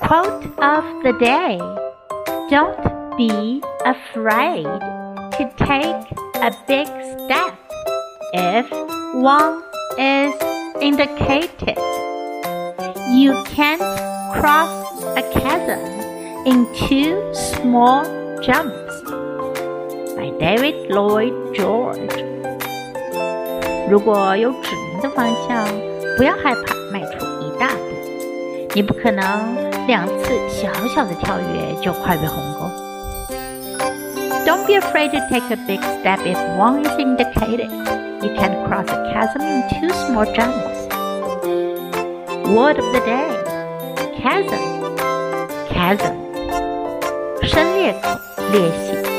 Quote of the day Don't be afraid to take a big step if one is indicated. You can't cross a chasm in two small jumps. By David Lloyd George. 如果有指明的方向，不要害怕迈出一大步。 你不可能两次小小的跳跃就跨越鸿沟。Don't be afraid to take a big step if one is indicated. You can cross a chasm in two small jumps. Word of the day: chasm. Chasm. 深裂口，裂隙。